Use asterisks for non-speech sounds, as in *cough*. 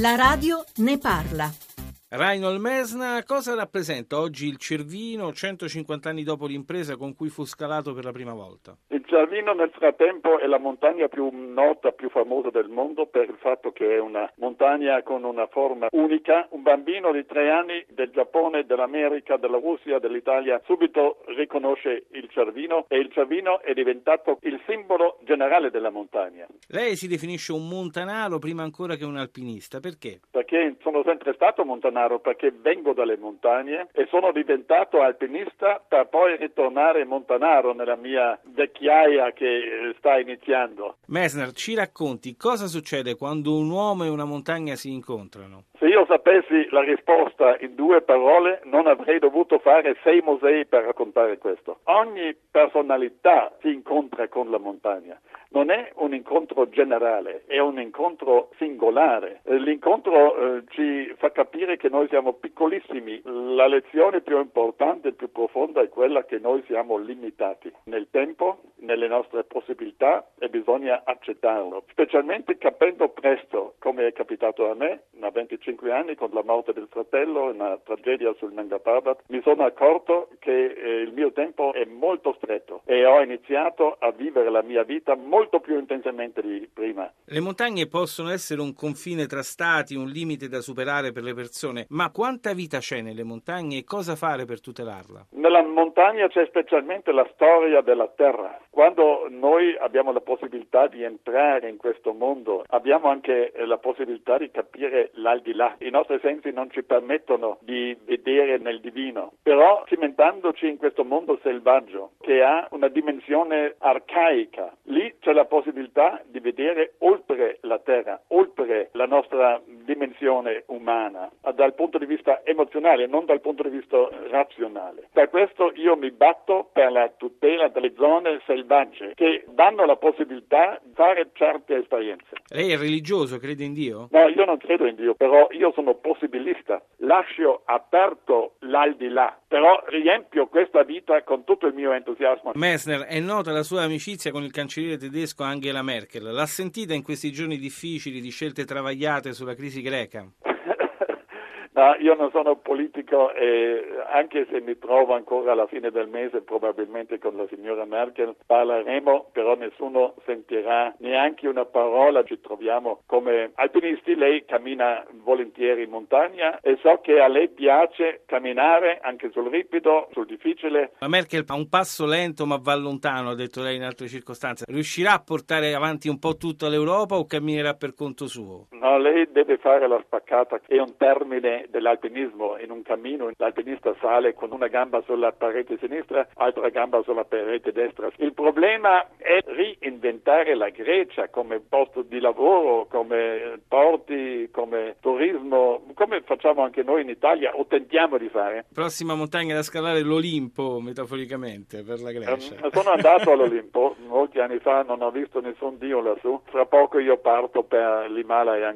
La radio ne parla. Reinhold Mesna, cosa rappresenta oggi il Cervino 150 anni dopo l'impresa con cui fu scalato per la prima volta? Il Cervino nel frattempo è la montagna più nota, più famosa del mondo per il fatto che è una montagna con una forma unica. Un bambino di tre anni del Giappone, dell'America, della Russia, dell'Italia subito riconosce il Cervino e il Cervino è diventato il simbolo generale della montagna. Lei si definisce un montanaro prima ancora che un alpinista, perché? Perché sono sempre stato montanaro Montanaro perché vengo dalle montagne e sono diventato alpinista per poi ritornare montanaro nella mia vecchiaia che eh, sta iniziando. Messner, ci racconti cosa succede quando un uomo e una montagna si incontrano? Se io sapessi la risposta in due parole non avrei dovuto fare sei musei per raccontare questo. Ogni personalità si incontra con la montagna non è un incontro generale, è un incontro singolare. Eh, l'incontro eh, ci fa capire che noi siamo piccolissimi. La lezione più importante e più profonda è quella che noi siamo limitati nel tempo, nelle nostre possibilità e bisogna accettarlo, specialmente capendo presto, come è capitato a me, a 25 anni con la morte del fratello, una tragedia sul Nanga Parbat, mi sono accorto che eh, il mio tempo è molto stretto e ho iniziato a vivere la mia vita molto molto più intensamente di prima. Le montagne possono essere un confine tra stati, un limite da superare per le persone, ma quanta vita c'è nelle montagne e cosa fare per tutelarla? Nella montagna c'è specialmente la storia della terra. Quando noi abbiamo la possibilità di entrare in questo mondo, abbiamo anche la possibilità di capire l'aldilà. I nostri sensi non ci permettono di vedere nel divino, però cimentandoci in questo mondo selvaggio che ha una dimensione arcaica, lì c'è la possibilità di vedere oltre la terra, dimensione umana, dal punto di vista emozionale, non dal punto di vista razionale. Per questo io mi batto per la tutela delle zone selvagge che danno la possibilità di fare certe esperienze. Lei è religioso, crede in Dio? No, io non credo in Dio, però io sono possibilista. Lascio aperto l'aldilà, però riempio questa vita con tutto il mio entusiasmo. Messner, è nota la sua amicizia con il cancelliere tedesco Angela Merkel. L'ha sentita in questi giorni difficili di scelte travagliate sulla crisi greca? No, io non sono politico e anche se mi trovo ancora alla fine del mese probabilmente con la signora Merkel parleremo, però nessuno sentirà neanche una parola, ci troviamo come alpinisti, lei cammina volentieri in montagna e so che a lei piace camminare anche sul ripido, sul difficile. La Merkel ha un passo lento ma va lontano, ha detto lei in altre circostanze. Riuscirà a portare avanti un po' tutta l'Europa o camminerà per conto suo? No, lei deve fare la spaccata, è un termine dell'alpinismo. In un cammino l'alpinista sale con una gamba sulla parete sinistra, altra gamba sulla parete destra. Il problema è reinventare la Grecia come posto di lavoro, come porti, come turismo, come facciamo anche noi in Italia o tentiamo di fare. Prossima montagna da scalare l'Olimpo, metaforicamente, per la Grecia. Um, sono andato *laughs* all'Olimpo molti anni fa, non ho visto nessun dio lassù. Fra poco io parto per l'Himalaya.